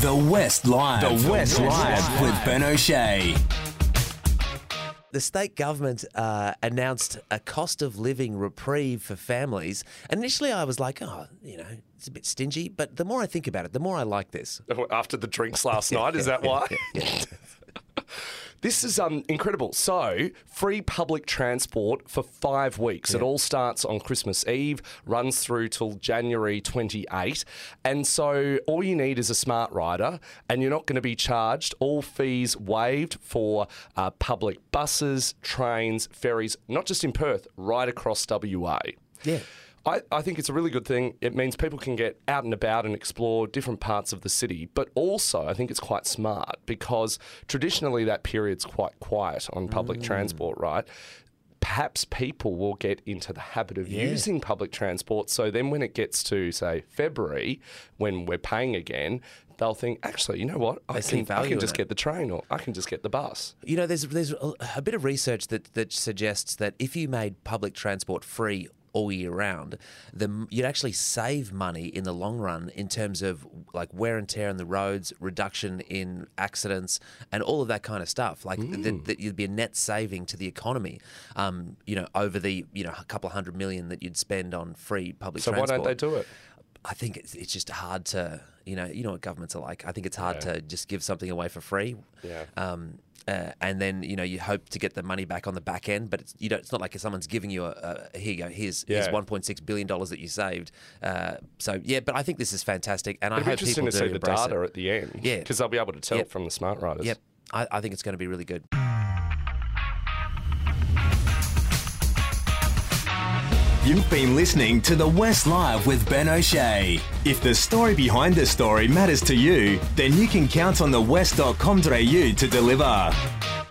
The West Live. The West Live with Ben O'Shea. The state government uh, announced a cost of living reprieve for families. Initially, I was like, oh, you know, it's a bit stingy. But the more I think about it, the more I like this. After the drinks last night, is that why? This is um, incredible. So, free public transport for five weeks. It all starts on Christmas Eve, runs through till January 28. And so, all you need is a SmartRider, and you're not going to be charged all fees waived for uh, public buses, trains, ferries, not just in Perth, right across WA. Yeah. I, I think it's a really good thing. It means people can get out and about and explore different parts of the city. But also, I think it's quite smart because traditionally that period's quite quiet on public mm. transport, right? Perhaps people will get into the habit of using public transport. So then, when it gets to, say, February, when we're paying again, they'll think, actually, you know what? I see can, I can just it. get the train or I can just get the bus. You know, there's there's a, a bit of research that that suggests that if you made public transport free all year round, the you'd actually save money in the long run in terms of like wear and tear on the roads, reduction in accidents, and all of that kind of stuff. Like Mm. that, that you'd be a net saving to the economy. Um, you know, over the you know a couple hundred million that you'd spend on free public transport. So, transport. why don't they do it? I think it's, it's just hard to, you know, you know what governments are like. I think it's hard to just give something away for free. Yeah. Um, uh, and then you know you hope to get the money back on the back end, but it's you know it's not like if someone's giving you a, a here you go here's here's 1.6 billion dollars that you saved. Uh, so yeah, but I think this is fantastic, and I It'd be hope interesting people to do see the data It. at the end. Yeah. Because they'll be able to tell Yep. from the SmartRiders. Yep, I, I think it's going to be really good. You've been listening to The West Live with Ben O'Shea. If the story behind the story matters to you, then you can count on the thewest.com.au to deliver.